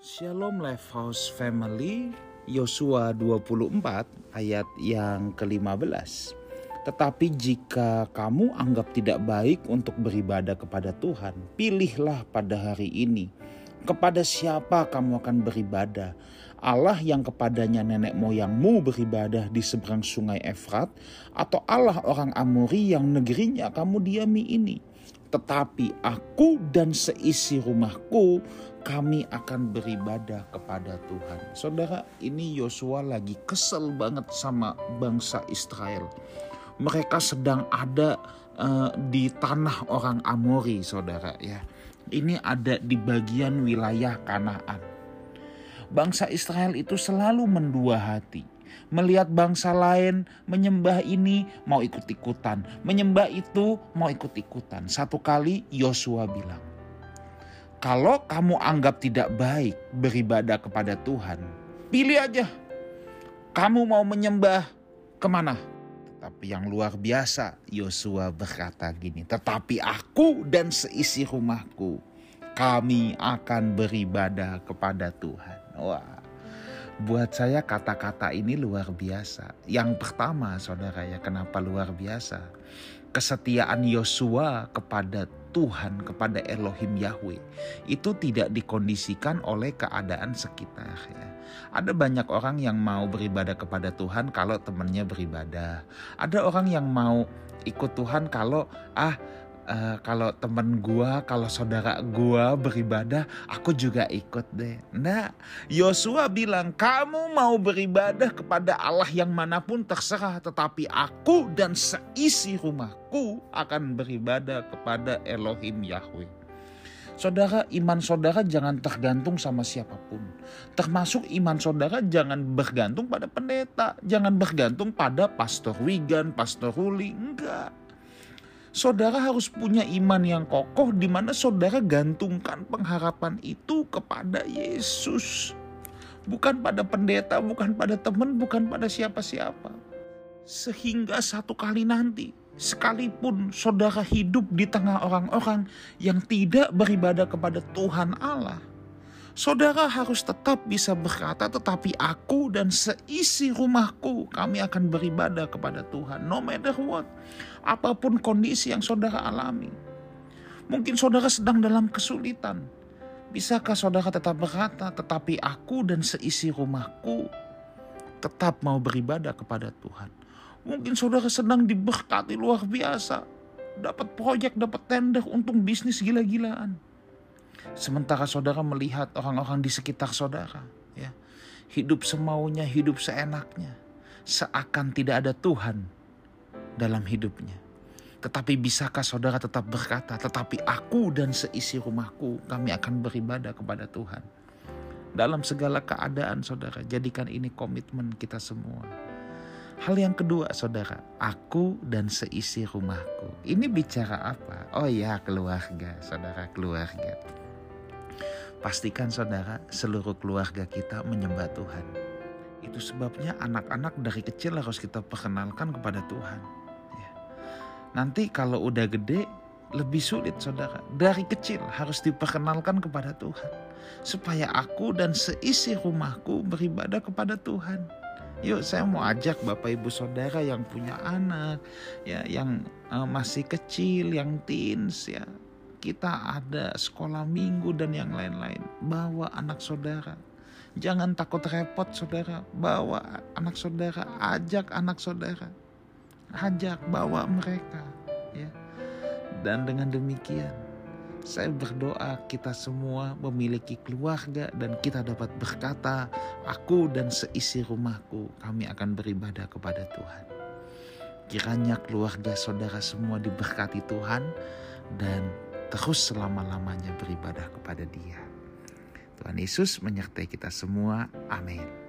Shalom Lifehouse Family Yosua 24 ayat yang ke-15 Tetapi jika kamu anggap tidak baik untuk beribadah kepada Tuhan Pilihlah pada hari ini. Kepada siapa kamu akan beribadah? Allah yang kepadanya nenek moyangmu beribadah di seberang sungai Efrat Atau Allah orang Amori yang negerinya kamu diami ini tetapi aku dan seisi rumahku kami akan beribadah kepada Tuhan. Saudara, ini Yosua lagi kesel banget sama bangsa Israel. Mereka sedang ada uh, di tanah orang Amori, saudara ya. Ini ada di bagian wilayah Kanaan. Bangsa Israel itu selalu mendua hati melihat bangsa lain menyembah ini mau ikut-ikutan, menyembah itu mau ikut-ikutan. Satu kali Yosua bilang, kalau kamu anggap tidak baik beribadah kepada Tuhan, pilih aja. Kamu mau menyembah ke mana? Tetapi yang luar biasa, Yosua berkata gini, tetapi aku dan seisi rumahku, kami akan beribadah kepada Tuhan. Wah, buat saya kata-kata ini luar biasa. Yang pertama, saudara ya, kenapa luar biasa? Kesetiaan Yosua kepada Tuhan kepada Elohim Yahweh itu tidak dikondisikan oleh keadaan sekitar ya. Ada banyak orang yang mau beribadah kepada Tuhan kalau temannya beribadah. Ada orang yang mau ikut Tuhan kalau ah uh, kalau temen gua, kalau saudara gua beribadah, aku juga ikut deh. Nah, Yosua bilang, kamu mau beribadah kepada Allah yang mana pun terserah, tetapi aku dan seisi rumahku akan beribadah kepada Elohim Yahweh. Saudara, iman saudara jangan tergantung sama siapa pun. Termasuk iman saudara jangan bergantung pada pendeta, jangan bergantung pada pastor Wigan, pastor Ruli, enggak saudara harus punya iman yang kokoh di mana saudara gantungkan pengharapan itu kepada Yesus. Bukan pada pendeta, bukan pada teman, bukan pada siapa-siapa. Sehingga satu kali nanti, sekalipun saudara hidup di tengah orang-orang yang tidak beribadah kepada Tuhan Allah, saudara harus tetap bisa berkata, "Tetapi aku dan seisi rumahku, kami akan beribadah kepada Tuhan, no matter what." Apa pun kondisi yang saudara alami, mungkin saudara sedang dalam kesulitan. Bisakah saudara tetap berkata, "Tetapi aku dan seisi rumahku tetap mau beribadah kepada Tuhan"? Mungkin saudara sedang diberkati luar biasa, dapat proyek, dapat tender, untung bisnis gila-gilaan Sementara saudara melihat orang-orang di sekitar saudara, ya, hidup semaunya, hidup seenaknya, seakan tidak ada Tuhan dalam hidupnya. Tetapi bisakah saudara tetap berkata, tetapi aku dan seisi rumahku kami akan beribadah kepada Tuhan. Dalam segala keadaan saudara, jadikan ini komitmen kita semua. Hal yang kedua saudara, aku dan seisi rumahku. Ini bicara apa? Oh ya keluarga, saudara keluarga. Pastikan saudara seluruh keluarga kita menyembah Tuhan. Itu sebabnya anak-anak dari kecil harus kita perkenalkan kepada Tuhan. Ya. Nanti kalau udah gede lebih sulit saudara. Dari kecil harus diperkenalkan kepada Tuhan. Supaya aku dan seisi rumahku beribadah kepada Tuhan. Yuk saya mau ajak Bapak Ibu Saudara yang punya anak, ya yang uh, masih kecil, yang teens ya, kita ada sekolah minggu dan yang lain-lain. Bawa anak saudara. Jangan takut repot saudara. Bawa anak saudara, ajak anak saudara. Ajak, bawa mereka. ya. Dan dengan demikian, saya berdoa kita semua memiliki keluarga dan kita dapat berkata, aku dan seisi rumahku, kami akan beribadah kepada Tuhan. Kiranya keluarga saudara semua diberkati Tuhan dan terus selama-lamanya beribadah kepada Dia. Tuhan Yesus menyertai kita semua. Amin.